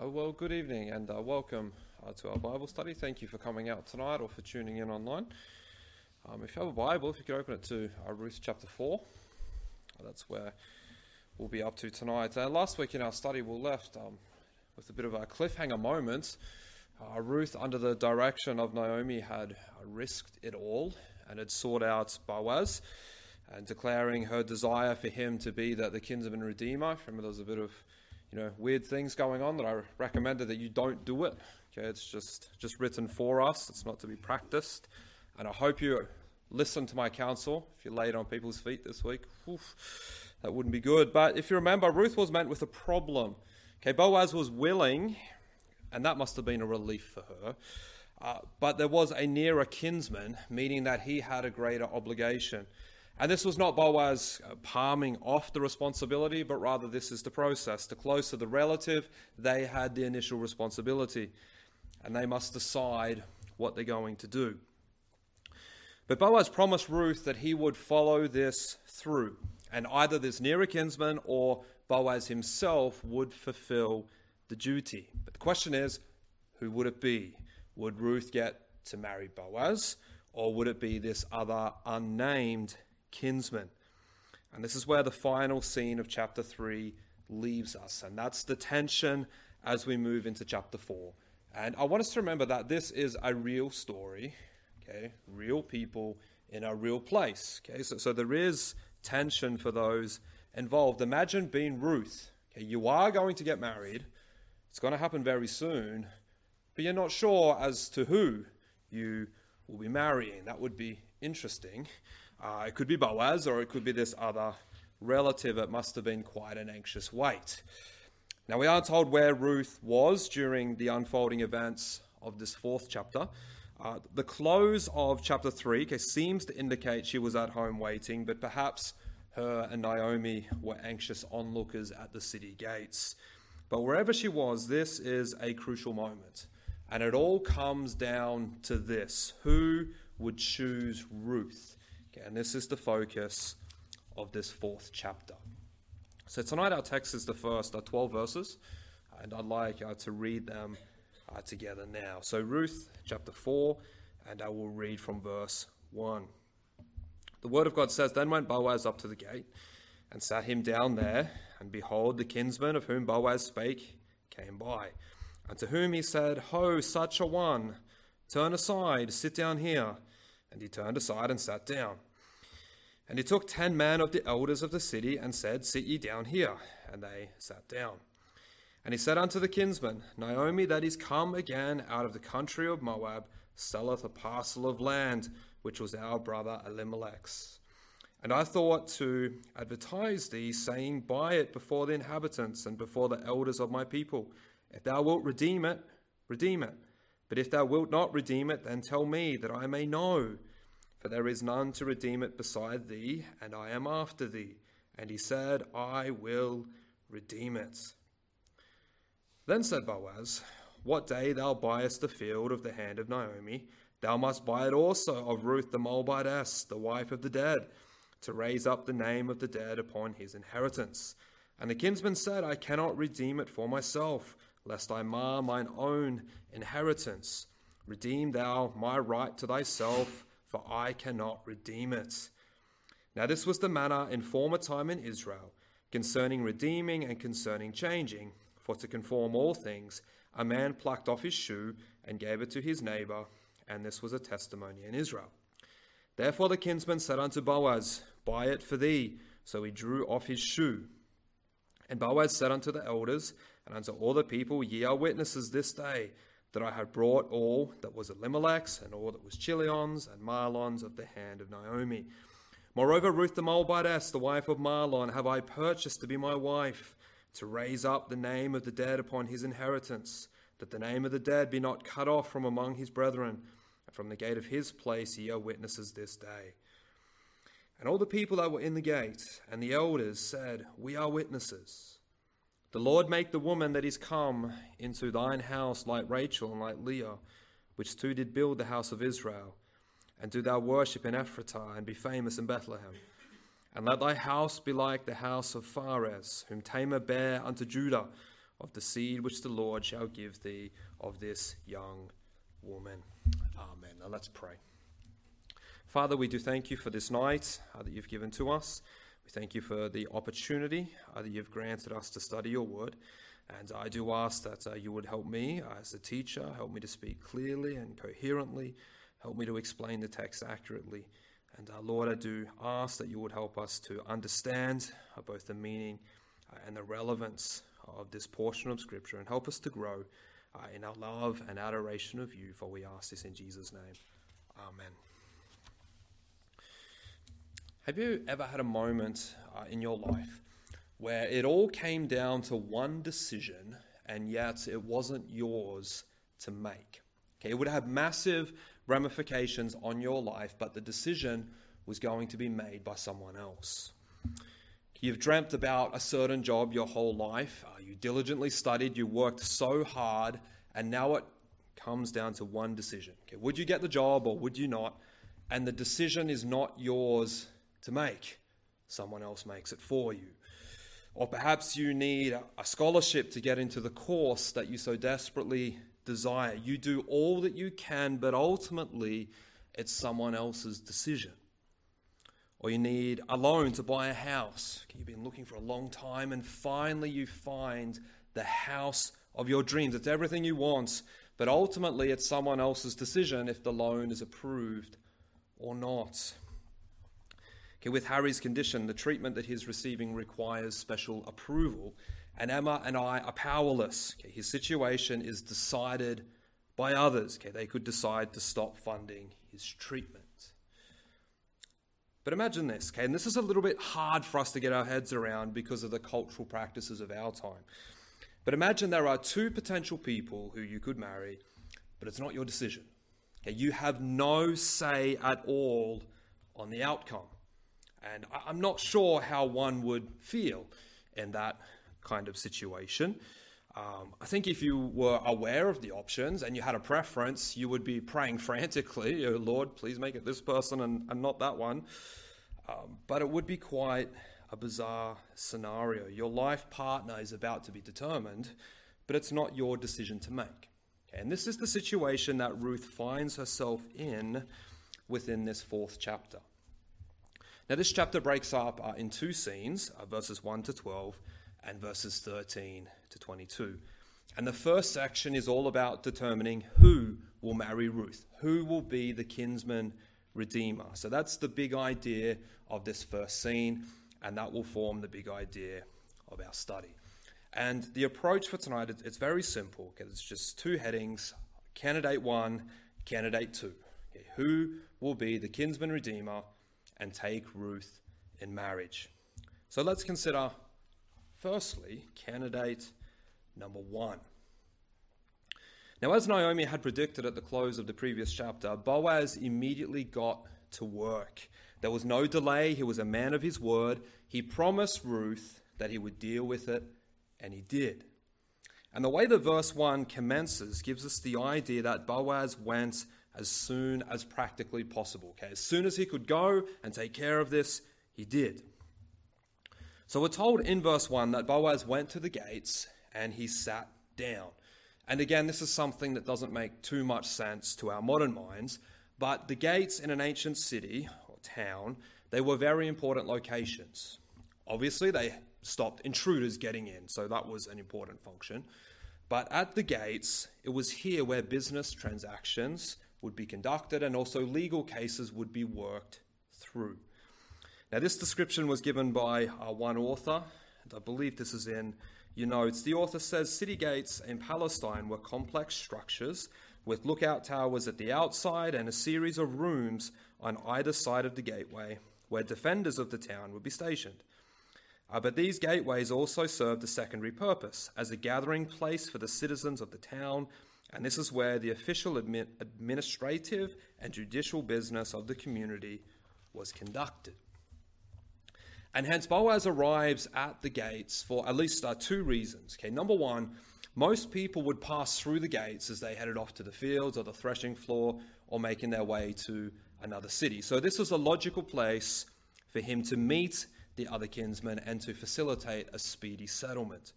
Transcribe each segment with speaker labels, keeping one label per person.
Speaker 1: Uh, well, good evening and uh, welcome uh, to our Bible study. Thank you for coming out tonight or for tuning in online. Um, if you have a Bible, if you could open it to uh, Ruth chapter 4, uh, that's where we'll be up to tonight. Uh, last week in our study, we left um, with a bit of a cliffhanger moment. Ruth, under the direction of Naomi, had risked it all and had sought out Boaz and declaring her desire for him to be the, the kinsman redeemer. Remember, there was a bit of you know, weird things going on that I recommended that you don't do it. Okay, it's just just written for us. It's not to be practiced. And I hope you listen to my counsel. If you laid on people's feet this week, oof, that wouldn't be good. But if you remember, Ruth was met with a problem. Okay, Boaz was willing, and that must have been a relief for her. Uh, but there was a nearer kinsman, meaning that he had a greater obligation. And this was not Boaz uh, palming off the responsibility, but rather this is the process. The closer the relative, they had the initial responsibility, and they must decide what they're going to do. But Boaz promised Ruth that he would follow this through, and either this nearer kinsman or Boaz himself would fulfill the duty. But the question is, who would it be? Would Ruth get to marry Boaz, or would it be this other unnamed kinsman. And this is where the final scene of chapter 3 leaves us. And that's the tension as we move into chapter 4. And I want us to remember that this is a real story, okay? Real people in a real place, okay? So, so there is tension for those involved. Imagine being Ruth, okay? You are going to get married, it's going to happen very soon, but you're not sure as to who you will be marrying. That would be interesting. Uh, it could be Boaz or it could be this other relative. It must have been quite an anxious wait. Now, we aren't told where Ruth was during the unfolding events of this fourth chapter. Uh, the close of chapter 3 okay, seems to indicate she was at home waiting, but perhaps her and Naomi were anxious onlookers at the city gates. But wherever she was, this is a crucial moment. And it all comes down to this who would choose Ruth? Okay, and this is the focus of this fourth chapter. So tonight our text is the first uh, 12 verses, and I'd like uh, to read them uh, together now. So Ruth chapter 4, and I will read from verse 1. The word of God says, Then went Boaz up to the gate, and sat him down there, and behold, the kinsman of whom Boaz spake came by. And to whom he said, Ho, such a one, turn aside, sit down here. And he turned aside and sat down. And he took ten men of the elders of the city and said, Sit ye down here. And they sat down. And he said unto the kinsman, Naomi, that is come again out of the country of Moab, selleth a parcel of land, which was our brother Elimelech's. And I thought to advertise thee, saying, Buy it before the inhabitants and before the elders of my people. If thou wilt redeem it, redeem it. But if thou wilt not redeem it, then tell me, that I may know. For there is none to redeem it beside thee, and I am after thee. And he said, I will redeem it. Then said Boaz, What day thou buyest the field of the hand of Naomi, thou must buy it also of Ruth the Moabitess, the wife of the dead, to raise up the name of the dead upon his inheritance. And the kinsman said, I cannot redeem it for myself lest I mar mine own inheritance. Redeem thou my right to thyself, for I cannot redeem it. Now, this was the manner in former time in Israel concerning redeeming and concerning changing. For to conform all things, a man plucked off his shoe and gave it to his neighbor, and this was a testimony in Israel. Therefore the kinsman said unto Boaz, Buy it for thee. So he drew off his shoe. And Boaz said unto the elders and unto all the people, Ye are witnesses this day that I have brought all that was Elimelech's and all that was Chilion's and Mahlon's of the hand of Naomi. Moreover, Ruth the Moabitess, the wife of Mahlon, have I purchased to be my wife, to raise up the name of the dead upon his inheritance, that the name of the dead be not cut off from among his brethren. And from the gate of his place ye are witnesses this day. And all the people that were in the gate and the elders said, We are witnesses. The Lord make the woman that is come into thine house like Rachel and like Leah, which two did build the house of Israel. And do thou worship in Ephratah and be famous in Bethlehem. And let thy house be like the house of Pharez, whom Tamar bare unto Judah, of the seed which the Lord shall give thee of this young woman. Amen. Now let's pray. Father, we do thank you for this night uh, that you've given to us. Thank you for the opportunity uh, that you've granted us to study your word. And I do ask that uh, you would help me as a teacher, help me to speak clearly and coherently, help me to explain the text accurately. And uh, Lord, I do ask that you would help us to understand uh, both the meaning uh, and the relevance of this portion of Scripture and help us to grow uh, in our love and adoration of you, for we ask this in Jesus' name. Amen. Have you ever had a moment uh, in your life where it all came down to one decision and yet it wasn't yours to make? Okay, it would have massive ramifications on your life, but the decision was going to be made by someone else. You've dreamt about a certain job your whole life. Uh, you diligently studied, you worked so hard, and now it comes down to one decision. Okay, would you get the job or would you not? And the decision is not yours to make, someone else makes it for you. Or perhaps you need a scholarship to get into the course that you so desperately desire. You do all that you can, but ultimately it's someone else's decision or you need a loan to buy a house. You've been looking for a long time, and finally you find the house of your dreams. It's everything you want, but ultimately it's someone else's decision if the loan is approved or not. Okay, with Harry's condition, the treatment that he's receiving requires special approval, and Emma and I are powerless. Okay, his situation is decided by others. Okay, they could decide to stop funding his treatment. But imagine this, okay, and this is a little bit hard for us to get our heads around because of the cultural practices of our time. But imagine there are two potential people who you could marry, but it's not your decision. Okay, you have no say at all on the outcome. And I'm not sure how one would feel in that kind of situation. Um, I think if you were aware of the options and you had a preference, you would be praying frantically, oh, Lord, please make it this person and, and not that one. Um, but it would be quite a bizarre scenario. Your life partner is about to be determined, but it's not your decision to make. And this is the situation that Ruth finds herself in within this fourth chapter. Now, this chapter breaks up uh, in two scenes, uh, verses 1 to 12 and verses 13 to 22. And the first section is all about determining who will marry Ruth, who will be the kinsman redeemer. So that's the big idea of this first scene, and that will form the big idea of our study. And the approach for tonight, it's very simple. Okay? It's just two headings candidate one, candidate two. Okay? Who will be the kinsman redeemer and take Ruth in marriage? So let's consider, firstly, candidate number one. Now, as Naomi had predicted at the close of the previous chapter, Boaz immediately got to work. There was no delay. He was a man of his word. He promised Ruth that he would deal with it, and he did. And the way the verse 1 commences gives us the idea that Boaz went as soon as practically possible. Okay, as soon as he could go and take care of this, he did. So we're told in verse 1 that Boaz went to the gates and he sat down. And again, this is something that doesn't make too much sense to our modern minds, but the gates in an ancient city or town, they were very important locations. Obviously, they stopped intruders getting in, so that was an important function. But at the gates, it was here where business transactions would be conducted and also legal cases would be worked through. Now, this description was given by uh, one author, and I believe this is in your notes. the author says city gates in Palestine were complex structures with lookout towers at the outside and a series of rooms on either side of the gateway where defenders of the town would be stationed. Uh, but these gateways also served a secondary purpose as a gathering place for the citizens of the town, and this is where the official admi- administrative and judicial business of the community was conducted. And hence, Boaz arrives at the gates for at least uh, two reasons. Okay, number one, most people would pass through the gates as they headed off to the fields or the threshing floor or making their way to another city. So, this was a logical place for him to meet the other kinsmen and to facilitate a speedy settlement.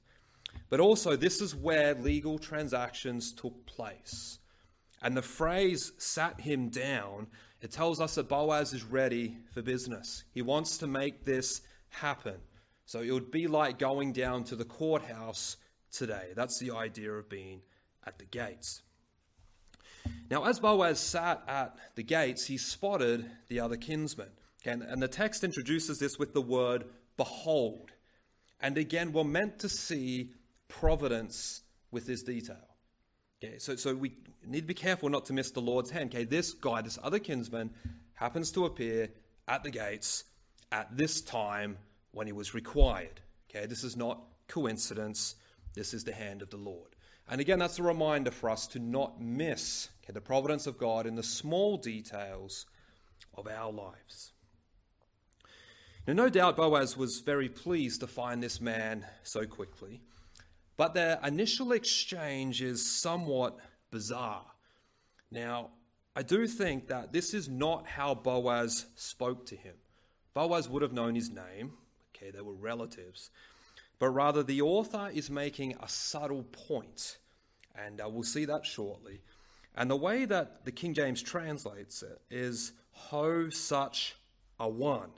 Speaker 1: But also, this is where legal transactions took place. And the phrase sat him down, it tells us that Boaz is ready for business. He wants to make this happen. So it would be like going down to the courthouse today. That's the idea of being at the gates. Now, as Boaz sat at the gates, he spotted the other kinsman. And, and the text introduces this with the word behold. And again, we're meant to see providence with this detail. Okay, so, so we need to be careful not to miss the Lord's hand. Okay, this guy, this other kinsman, happens to appear at the gates at this time when he was required. Okay, this is not coincidence. This is the hand of the Lord. And again, that's a reminder for us to not miss okay, the providence of God in the small details of our lives. Now, no doubt Boaz was very pleased to find this man so quickly, but their initial exchange is somewhat bizarre. Now, I do think that this is not how Boaz spoke to him. Boaz would have known his name, okay, they were relatives, but rather the author is making a subtle point, and uh, we'll see that shortly. And the way that the King James translates it is ho such a one.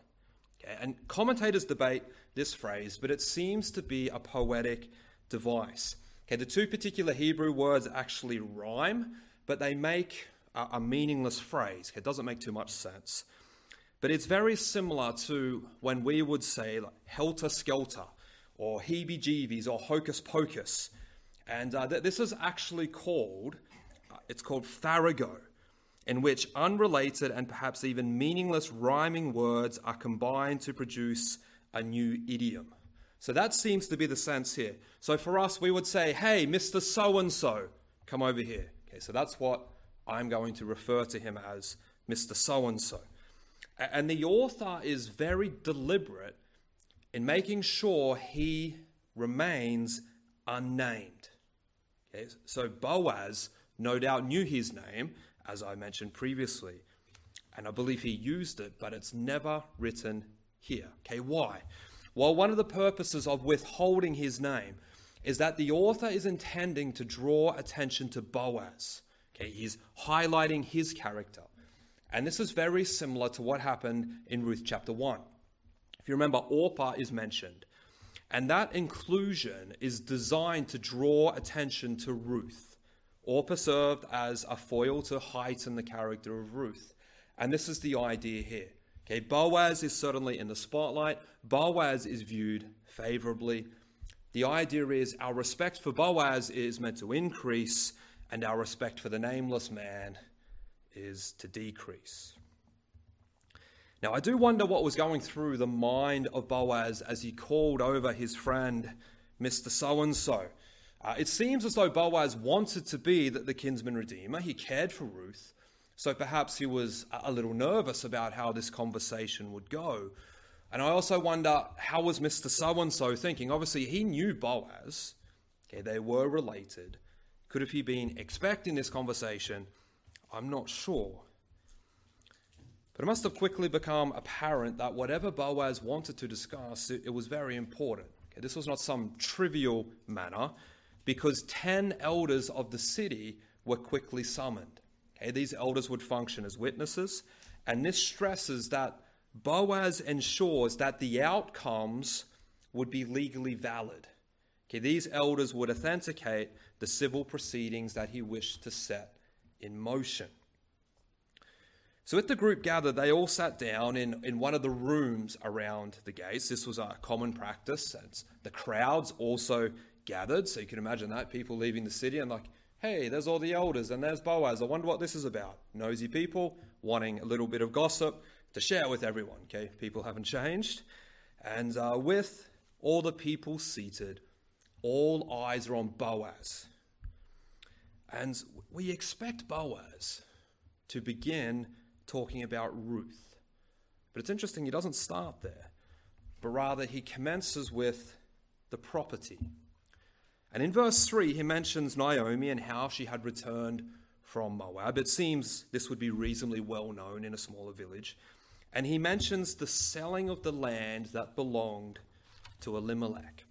Speaker 1: Okay? And commentators debate this phrase, but it seems to be a poetic device. Okay, the two particular Hebrew words actually rhyme, but they make a, a meaningless phrase. Okay, it doesn't make too much sense. But it's very similar to when we would say like, helter skelter, or heebie jeebies, or hocus pocus. And uh, th- this is actually called, uh, it's called farrago in which unrelated and perhaps even meaningless rhyming words are combined to produce a new idiom. So that seems to be the sense here. So for us, we would say, hey, Mr. So and so, come over here. Okay, so that's what I'm going to refer to him as Mr. So and so. And the author is very deliberate in making sure he remains unnamed. Okay, so Boaz no doubt knew his name as I mentioned previously. And I believe he used it, but it's never written here. Okay, why? Well, one of the purposes of withholding his name is that the author is intending to draw attention to Boaz. Okay, he's highlighting his character. And this is very similar to what happened in Ruth chapter 1. If you remember, Orpah is mentioned. And that inclusion is designed to draw attention to Ruth. Orpah served as a foil to heighten the character of Ruth. And this is the idea here. Okay, Boaz is certainly in the spotlight. Boaz is viewed favorably. The idea is our respect for Boaz is meant to increase, and our respect for the nameless man is to decrease. Now, I do wonder what was going through the mind of Boaz as he called over his friend, Mr. So and so. Uh, it seems as though Boaz wanted to be the, the kinsman redeemer. He cared for Ruth. So perhaps he was a little nervous about how this conversation would go. And I also wonder how was Mr. So and so thinking? Obviously, he knew Boaz. Okay, they were related. Could have he been expecting this conversation? I'm not sure. But it must have quickly become apparent that whatever Boaz wanted to discuss, it, it was very important. Okay, this was not some trivial matter because 10 elders of the city were quickly summoned. Okay, these elders would function as witnesses, and this stresses that Boaz ensures that the outcomes would be legally valid. Okay, these elders would authenticate the civil proceedings that he wished to set in motion. So, with the group gathered, they all sat down in, in one of the rooms around the gates. This was a common practice. And the crowds also gathered. So you can imagine that people leaving the city and like, hey, there's all the elders and there's Boaz. I wonder what this is about. Nosy people wanting a little bit of gossip to share with everyone. Okay, people haven't changed. And uh, with all the people seated, all eyes are on Boaz. And we expect Boaz to begin talking about Ruth. But it's interesting, he doesn't start there, but rather he commences with the property. And in verse 3, he mentions Naomi and how she had returned from Moab. It seems this would be reasonably well known in a smaller village. And he mentions the selling of the land that belonged to Elimelech.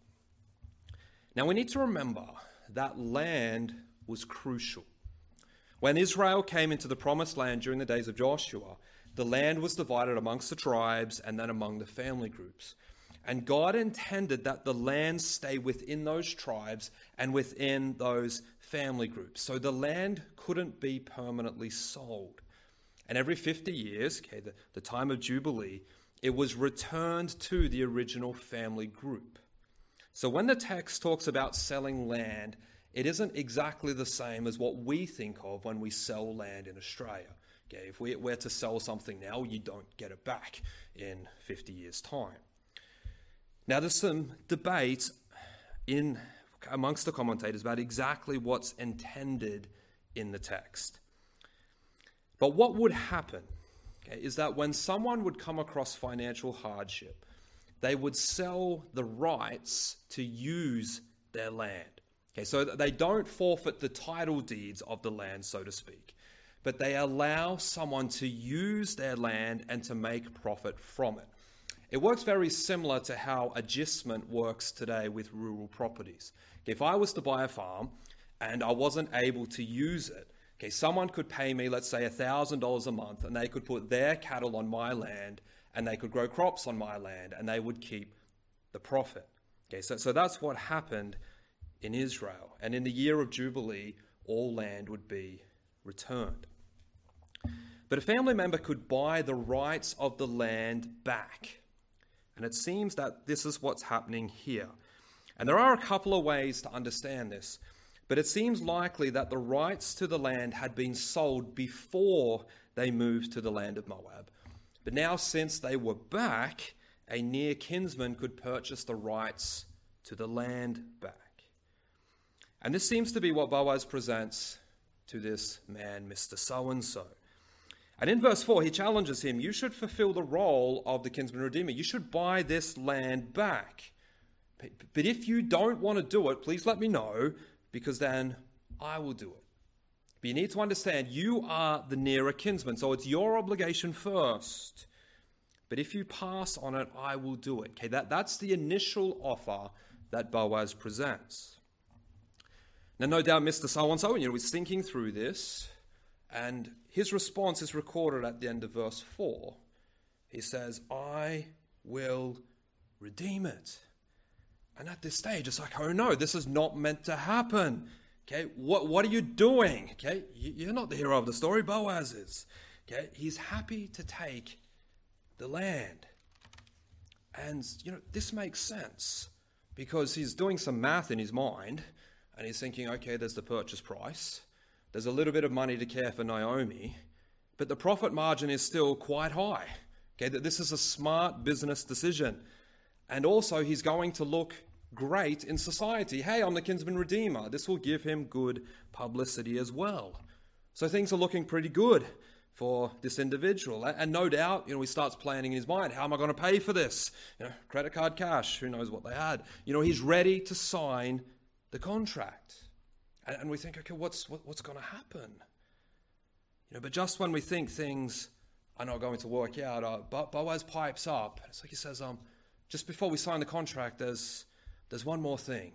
Speaker 1: Now we need to remember that land was crucial. When Israel came into the promised land during the days of Joshua, the land was divided amongst the tribes and then among the family groups. And God intended that the land stay within those tribes and within those family groups. So the land couldn't be permanently sold. And every 50 years, okay, the, the time of Jubilee, it was returned to the original family group. So when the text talks about selling land, it isn't exactly the same as what we think of when we sell land in Australia. Okay, if we were to sell something now, you don't get it back in 50 years' time. Now, there's some debate in amongst the commentators about exactly what's intended in the text. But what would happen okay, is that when someone would come across financial hardship, they would sell the rights to use their land. Okay, so they don't forfeit the title deeds of the land, so to speak, but they allow someone to use their land and to make profit from it. It works very similar to how agistment works today with rural properties. If I was to buy a farm and I wasn't able to use it, okay, someone could pay me, let's say, $1,000 a month, and they could put their cattle on my land and they could grow crops on my land and they would keep the profit. Okay, so, so that's what happened in Israel. And in the year of Jubilee, all land would be returned. But a family member could buy the rights of the land back. And it seems that this is what's happening here. And there are a couple of ways to understand this, but it seems likely that the rights to the land had been sold before they moved to the land of Moab. But now, since they were back, a near kinsman could purchase the rights to the land back. And this seems to be what Boaz presents to this man, Mr. So and so. And in verse 4, he challenges him You should fulfill the role of the kinsman redeemer. You should buy this land back. But if you don't want to do it, please let me know, because then I will do it. But you need to understand you are the nearer kinsman, so it's your obligation first. But if you pass on it, I will do it. Okay, that, that's the initial offer that Boaz presents. Now, no doubt Mr. So and so, you know, he's thinking through this, and his response is recorded at the end of verse 4. He says, I will redeem it. And at this stage, it's like, oh no, this is not meant to happen. Okay, what, what are you doing? Okay, you're not the hero of the story, Boaz is. Okay, he's happy to take the land. And, you know, this makes sense because he's doing some math in his mind and he's thinking, okay, there's the purchase price. There's a little bit of money to care for Naomi, but the profit margin is still quite high. Okay, that this is a smart business decision. And also, he's going to look great in society. Hey, I'm the kinsman redeemer. This will give him good publicity as well. So things are looking pretty good for this individual. And no doubt, you know, he starts planning in his mind, how am I going to pay for this? You know, credit card cash, who knows what they had. You know, he's ready to sign the contract. And, and we think, okay, what's, what, what's going to happen? You know, but just when we think things are not going to work out, uh, Boaz pipes up. It's like he says, um, just before we sign the contract, there's, there's one more thing.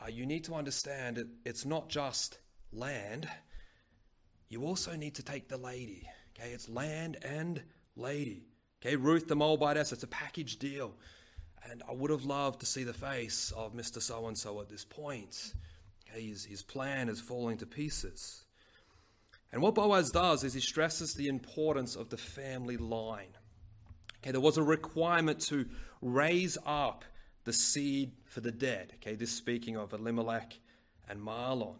Speaker 1: Uh, you need to understand it, it's not just land. You also need to take the lady. Okay, it's land and lady. Okay, Ruth the Moabitess, it's a package deal. And I would have loved to see the face of Mr. So and so at this point. His, his plan is falling to pieces. And what Boaz does is he stresses the importance of the family line. Okay, there was a requirement to raise up the seed for the dead. Okay, this speaking of Elimelech and Mahlon.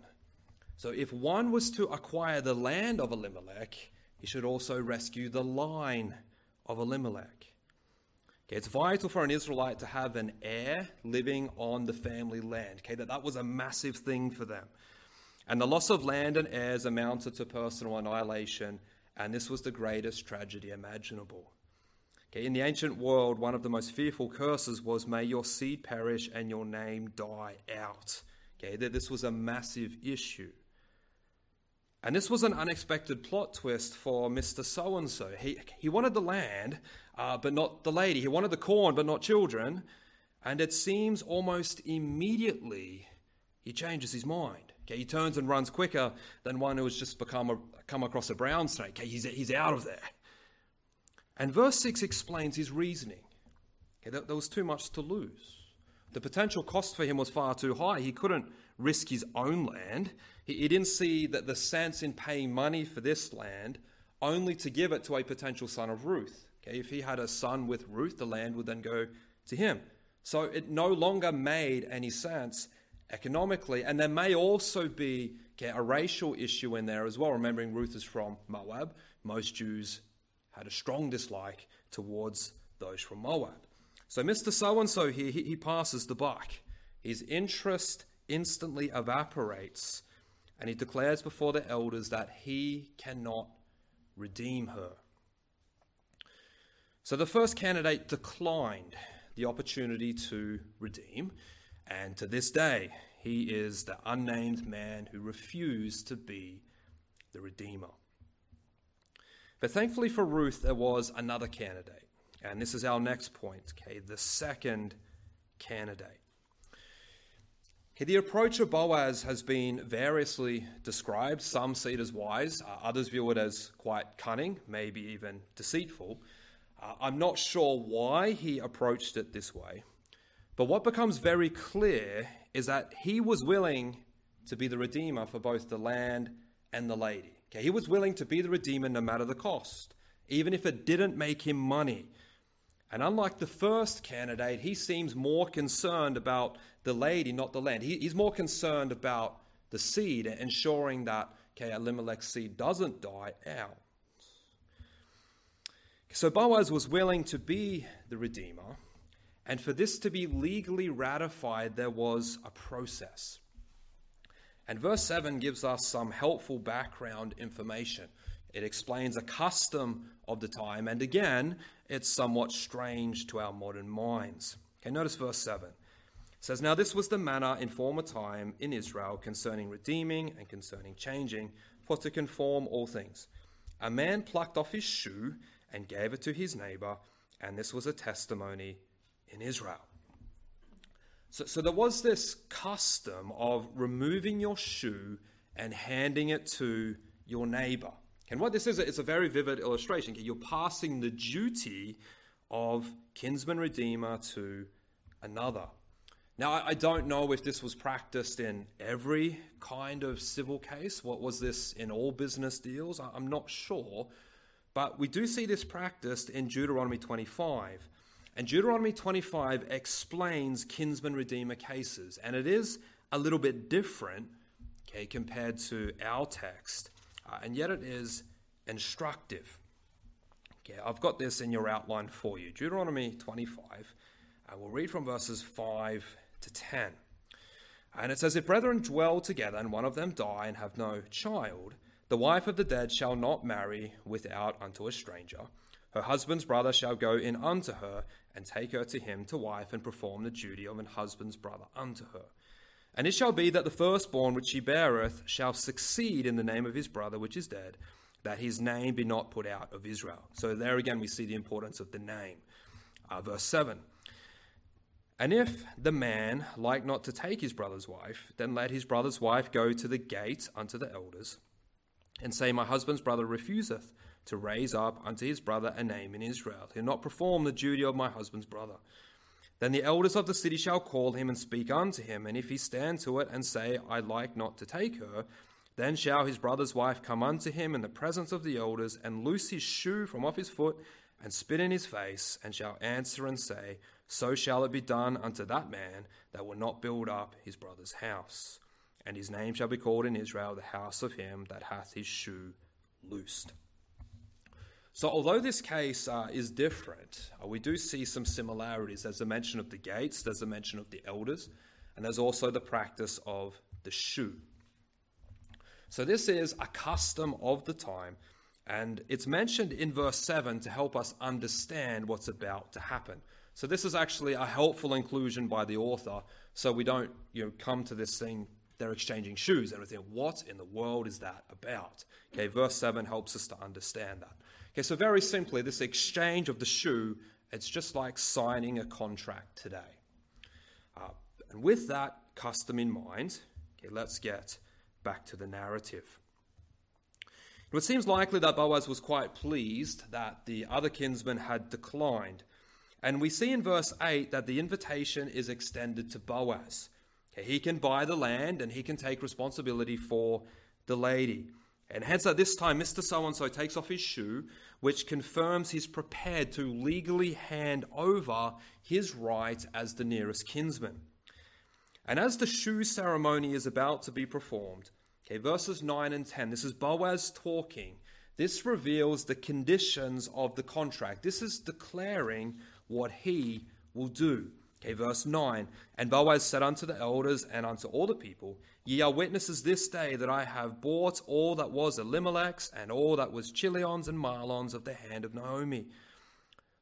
Speaker 1: So if one was to acquire the land of Elimelech, he should also rescue the line of Elimelech. Okay, it's vital for an Israelite to have an heir living on the family land. Okay, that, that was a massive thing for them. And the loss of land and heirs amounted to personal annihilation, and this was the greatest tragedy imaginable. Okay, in the ancient world, one of the most fearful curses was, May your seed perish and your name die out. Okay, this was a massive issue. And this was an unexpected plot twist for Mr. So and so. He, he wanted the land, uh, but not the lady. He wanted the corn, but not children. And it seems almost immediately he changes his mind. Okay, he turns and runs quicker than one who has just become a, come across a brown snake. Okay, he's, he's out of there. And verse 6 explains his reasoning. Okay, there, was too much to lose. The potential cost for him was far too high. He couldn't risk his own land. He, he didn't see that the sense in paying money for this land only to give it to a potential son of Ruth. Okay, if he had a son with Ruth, the land would then go to him. So it no longer made any sense economically. And there may also be okay, a racial issue in there as well. Remembering Ruth is from Moab, most Jews had a strong dislike towards those from Moab. So Mr. So and so here, he, he passes the buck. His interest instantly evaporates, and he declares before the elders that he cannot redeem her. So the first candidate declined the opportunity to redeem, and to this day, he is the unnamed man who refused to be the redeemer. But thankfully for Ruth, there was another candidate. And this is our next point, okay, the second candidate. The approach of Boaz has been variously described. Some see it as wise, uh, others view it as quite cunning, maybe even deceitful. Uh, I'm not sure why he approached it this way, but what becomes very clear is that he was willing to be the redeemer for both the land and the lady. Okay, he was willing to be the redeemer no matter the cost, even if it didn't make him money. And unlike the first candidate, he seems more concerned about the lady, not the land. He, he's more concerned about the seed, ensuring that okay, Elimelech's seed doesn't die out. So Boaz was willing to be the redeemer, and for this to be legally ratified, there was a process. And verse 7 gives us some helpful background information. It explains a custom of the time, and again, it's somewhat strange to our modern minds. Okay, notice verse 7. It says, Now this was the manner in former time in Israel concerning redeeming and concerning changing, for to conform all things. A man plucked off his shoe and gave it to his neighbor, and this was a testimony in Israel. So, so there was this custom of removing your shoe and handing it to your neighbor. And what this is, it's a very vivid illustration. You're passing the duty of kinsman redeemer to another. Now, I don't know if this was practiced in every kind of civil case. What was this in all business deals? I'm not sure. But we do see this practiced in Deuteronomy 25. And Deuteronomy 25 explains kinsman redeemer cases. And it is a little bit different okay, compared to our text uh, and yet it is instructive. Okay, I've got this in your outline for you. Deuteronomy 25. I will read from verses 5 to 10. And it says, If brethren dwell together, and one of them die and have no child, the wife of the dead shall not marry without unto a stranger. Her husband's brother shall go in unto her, and take her to him to wife, and perform the duty of an husband's brother unto her. And it shall be that the firstborn which she beareth shall succeed in the name of his brother which is dead, that his name be not put out of Israel. So there again we see the importance of the name. Uh, verse 7. And if the man like not to take his brother's wife, then let his brother's wife go to the gate unto the elders, and say, My husband's brother refuseth to raise up unto his brother a name in Israel. He'll not perform the duty of my husband's brother. Then the elders of the city shall call him and speak unto him. And if he stand to it and say, I like not to take her, then shall his brother's wife come unto him in the presence of the elders, and loose his shoe from off his foot, and spit in his face, and shall answer and say, So shall it be done unto that man that will not build up his brother's house. And his name shall be called in Israel the house of him that hath his shoe loosed. So, although this case uh, is different, uh, we do see some similarities. There's a mention of the gates, there's a mention of the elders, and there's also the practice of the shoe. So, this is a custom of the time, and it's mentioned in verse 7 to help us understand what's about to happen. So, this is actually a helpful inclusion by the author, so we don't you know, come to this thing they're exchanging shoes and we think, what in the world is that about? Okay, verse 7 helps us to understand that. Okay, so very simply, this exchange of the shoe, it's just like signing a contract today. Uh, and with that custom in mind, okay, let's get back to the narrative. It seems likely that Boaz was quite pleased that the other kinsmen had declined. And we see in verse 8 that the invitation is extended to Boaz. Okay, he can buy the land and he can take responsibility for the lady. And hence, at this time, Mr. So and so takes off his shoe, which confirms he's prepared to legally hand over his right as the nearest kinsman. And as the shoe ceremony is about to be performed, okay, verses 9 and 10, this is Boaz talking. This reveals the conditions of the contract. This is declaring what he will do. Okay, verse 9. And Boaz said unto the elders and unto all the people, Ye are witnesses this day that I have bought all that was Elimelech's and all that was Chilion's and Mahlon's of the hand of Naomi.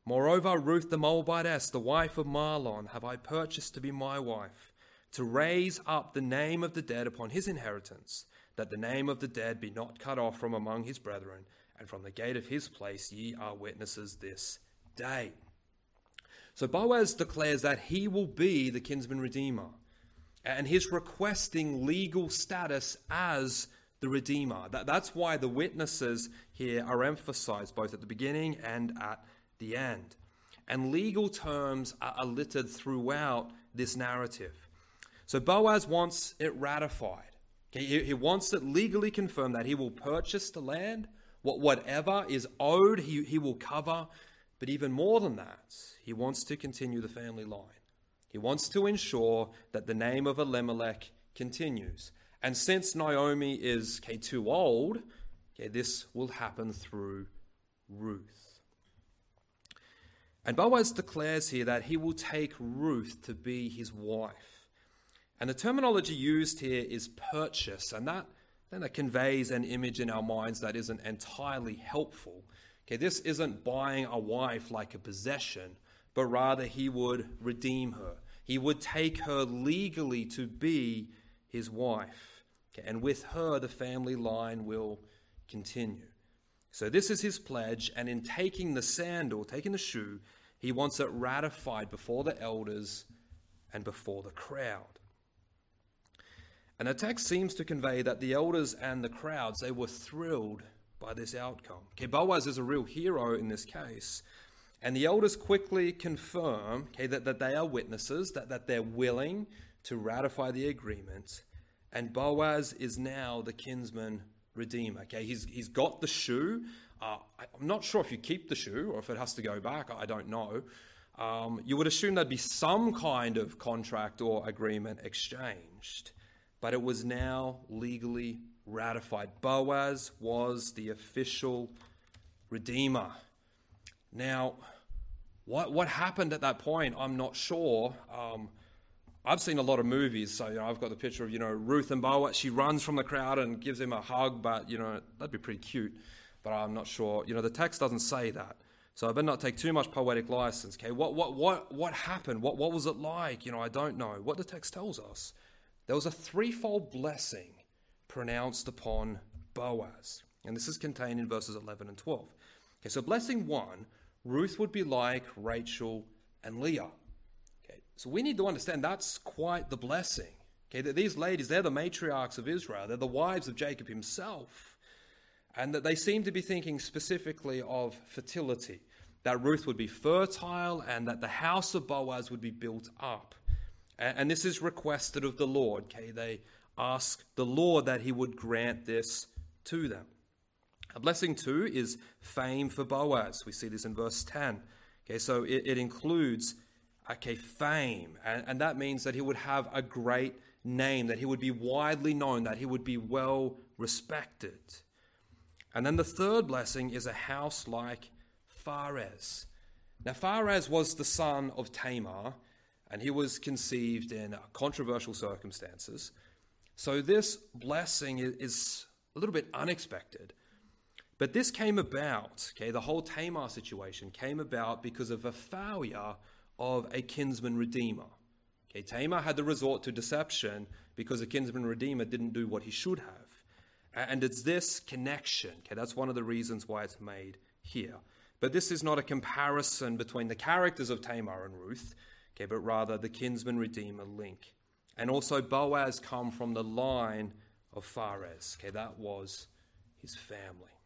Speaker 1: Moreover, Ruth the Moabitess, the wife of Mahlon, have I purchased to be my wife, to raise up the name of the dead upon his inheritance, that the name of the dead be not cut off from among his brethren, and from the gate of his place ye are witnesses this day. So Boaz declares that he will be the kinsman redeemer, and he's requesting legal status as the redeemer. That, that's why the witnesses here are emphasized both at the beginning and at the end. And legal terms are littered throughout this narrative. So Boaz wants it ratified. He, he wants it legally confirmed that he will purchase the land, what, whatever is owed, he, he will cover. But even more than that, he wants to continue the family line. He wants to ensure that the name of Elimelech continues. And since Naomi is okay, too old, okay, this will happen through Ruth. And Boaz declares here that he will take Ruth to be his wife. And the terminology used here is purchase, and that then that conveys an image in our minds that isn't entirely helpful. Okay, this isn't buying a wife like a possession, but rather he would redeem her. He would take her legally to be his wife. Okay, and with her, the family line will continue. So, this is his pledge, and in taking the sandal, taking the shoe, he wants it ratified before the elders and before the crowd. And the text seems to convey that the elders and the crowds, they were thrilled by this outcome. Okay, Boaz is a real hero in this case. And the elders quickly confirm okay, that, that they are witnesses, that, that they're willing to ratify the agreement. And Boaz is now the kinsman redeemer. Okay, he's, he's got the shoe. Uh, I'm not sure if you keep the shoe or if it has to go back. I don't know. Um, you would assume there'd be some kind of contract or agreement exchanged, but it was now legally ratified. Boaz was the official redeemer. Now, what, what happened at that point, I'm not sure. Um, I've seen a lot of movies, so you know, I've got the picture of you know Ruth and Boaz. She runs from the crowd and gives him a hug, but you know that'd be pretty cute. But I'm not sure. You know, the text doesn't say that, so I better not take too much poetic license. Okay, what what what what happened? What what was it like? You know, I don't know. What the text tells us, there was a threefold blessing pronounced upon Boaz. And this is contained in verses 11 and 12. Okay, so blessing one, Ruth would be like Rachel and Leah. Okay, so we need to understand that's quite the blessing. Okay, that these ladies, they're the matriarchs of Israel, they're the wives of Jacob himself. And that they seem to be thinking specifically of fertility, that Ruth would be fertile and that the house of Boaz would be built up. And, and this is requested of the Lord. Okay, they ask the Lord that he would grant this to them. A blessing too is fame for Boaz. We see this in verse 10. Okay, so it, it includes okay, fame, and, and that means that he would have a great name, that he would be widely known, that he would be well respected. And then the third blessing is a house like Pharez. Now, Pharez was the son of Tamar, and he was conceived in controversial circumstances. So this blessing is a little bit unexpected. But this came about, okay, the whole Tamar situation came about because of a failure of a kinsman redeemer. Okay, Tamar had to resort to deception because a kinsman redeemer didn't do what he should have. And it's this connection, okay, that's one of the reasons why it's made here. But this is not a comparison between the characters of Tamar and Ruth. okay, but rather the kinsman redeemer link. And also Boaz come from the line of Pharez. Okay, that was his family.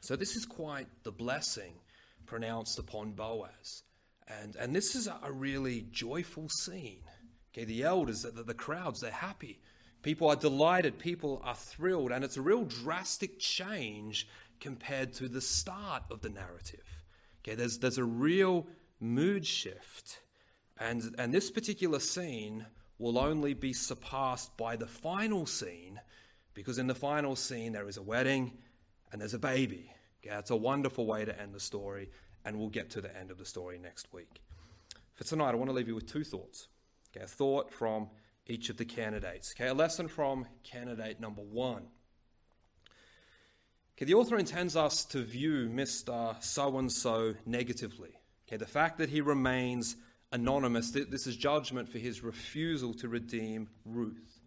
Speaker 1: So this is quite the blessing pronounced upon Boaz. And, and this is a really joyful scene. Okay, the elders, the, the crowds, they're happy. People are delighted. People are thrilled. And it's a real drastic change compared to the start of the narrative. Okay, there's, there's a real mood shift. And, and this particular scene will only be surpassed by the final scene because in the final scene there is a wedding and there's a baby. Okay, it's a wonderful way to end the story, and we'll get to the end of the story next week. For tonight, I want to leave you with two thoughts. Okay, a thought from each of the candidates. Okay, a lesson from candidate number one. Okay, the author intends us to view Mr. So and so negatively. Okay, the fact that he remains anonymous, this is judgment for his refusal to redeem Ruth.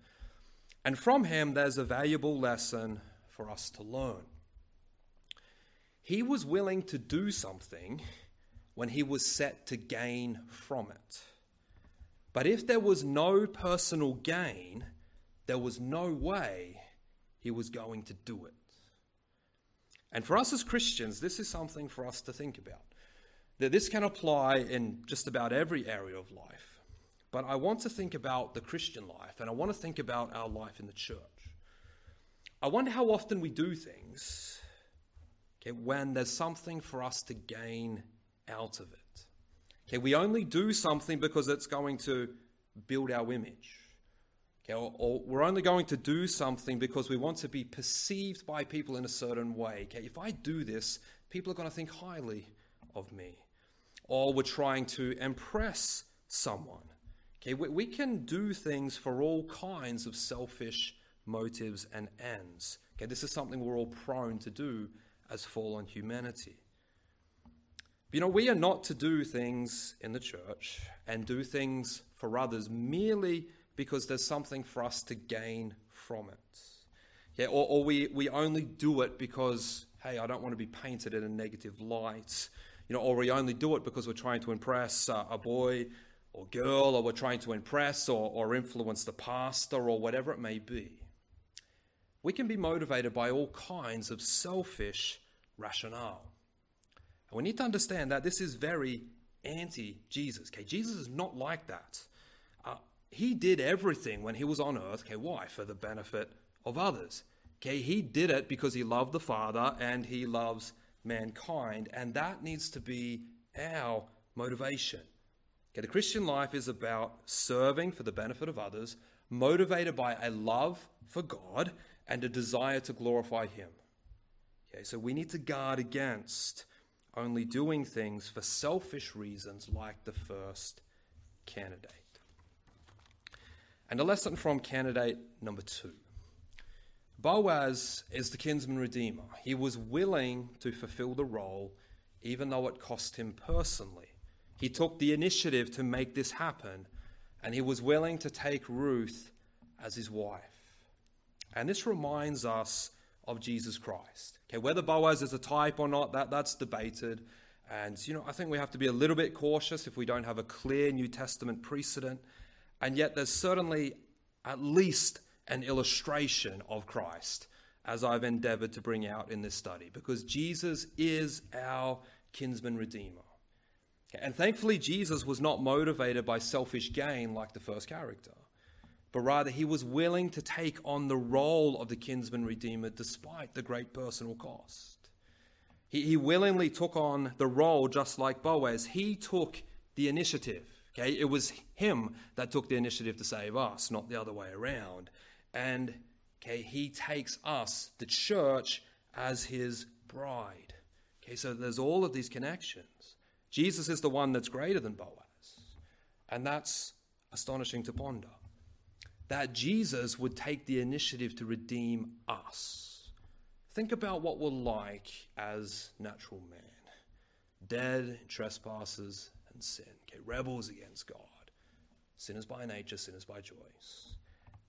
Speaker 1: And from him, there's a valuable lesson for us to learn. He was willing to do something when he was set to gain from it. But if there was no personal gain, there was no way he was going to do it. And for us as Christians, this is something for us to think about. That this can apply in just about every area of life. But I want to think about the Christian life, and I want to think about our life in the church. I wonder how often we do things okay, when there's something for us to gain out of it. Okay, we only do something because it's going to build our image. Okay, or, or, we're only going to do something because we want to be perceived by people in a certain way. Okay, if I do this, people are going to think highly of me. Or we're trying to impress someone. Okay, we, we can do things for all kinds of selfish motives and ends. Okay, this is something we're all prone to do as fallen humanity. You know, we are not to do things in the church and do things for others merely because there's something for us to gain from it. Yeah, or, or we, we only do it because, hey, I don't want to be painted in a negative light. You know, or we only do it because we're trying to impress uh, a boy or girl, or we're trying to impress or, or influence the pastor or whatever it may be we can be motivated by all kinds of selfish rationale. And we need to understand that this is very anti Jesus. Okay, Jesus is not like that. Uh, he did everything when he was on earth. Okay, why? For the benefit of others. Okay, he did it because he loved the Father and he loves mankind, and that needs to be our motivation. Okay, the Christian life is about serving for the benefit of others, motivated by a love for God and a desire to glorify Him. Okay, so we need to guard against only doing things for selfish reasons like the first candidate. And a lesson from candidate number two. Boaz is the kinsman redeemer. He was willing to fulfill the role, even though it cost him personally. He took the initiative to make this happen, and he was willing to take Ruth as his wife. And this reminds us of Jesus Christ. Okay, whether Boaz is a type or not, that, that's debated. And, you know, I think we have to be a little bit cautious if we don't have a clear New Testament precedent. And yet, there's certainly at least an illustration of Christ, as I've endeavored to bring out in this study, because Jesus is our kinsman redeemer. And thankfully, Jesus was not motivated by selfish gain like the first character but rather he was willing to take on the role of the kinsman redeemer despite the great personal cost. He, he willingly took on the role just like Boaz. He took the initiative. Okay, it was him that took the initiative to save us, not the other way around. And okay, he takes us, the church, as his bride. Okay, so there's all of these connections. Jesus is the one that's greater than Boaz. And that's astonishing to ponder that Jesus would take the initiative to redeem us. Think about what we're like as natural men dead in trespasses and sin, okay, rebels against God, sinners by nature, sinners by choice.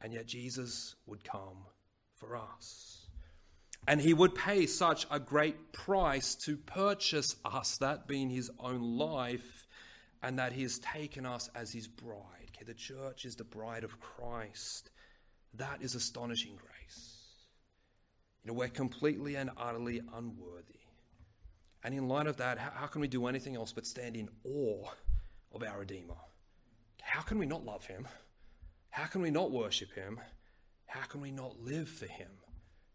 Speaker 1: And yet Jesus would come for us. And he would pay such a great price to purchase us, that being his own life, and that he has taken us as his bride. Okay, the church is the bride of Christ. That is astonishing grace. You know, we're completely and utterly unworthy. And in light of that, how, how can we do anything else but stand in awe of our Redeemer? How can we not love him? How can we not worship him? How can we not live for him?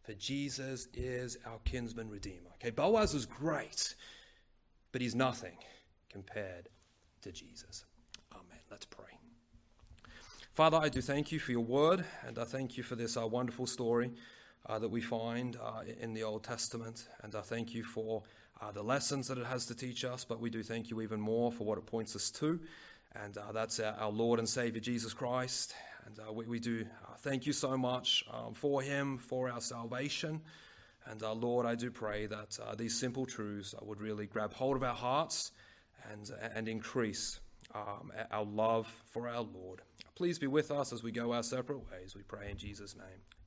Speaker 1: For Jesus is our kinsman redeemer. Okay, Boaz is great, but he's nothing compared to Jesus. Amen. Let's pray. Father, I do thank you for your word, and I thank you for this uh, wonderful story uh, that we find uh, in the Old Testament. And I thank you for uh, the lessons that it has to teach us, but we do thank you even more for what it points us to. And uh, that's our, our, Lord and Savior Jesus Christ. And uh, we, we, do thank you so much um, for him, for our salvation. And Lord, I do pray that these simple truths would really grab hold of our hearts and, and increase um, our love for our Lord. Please be with us as we go our separate ways. We pray in Jesus' name.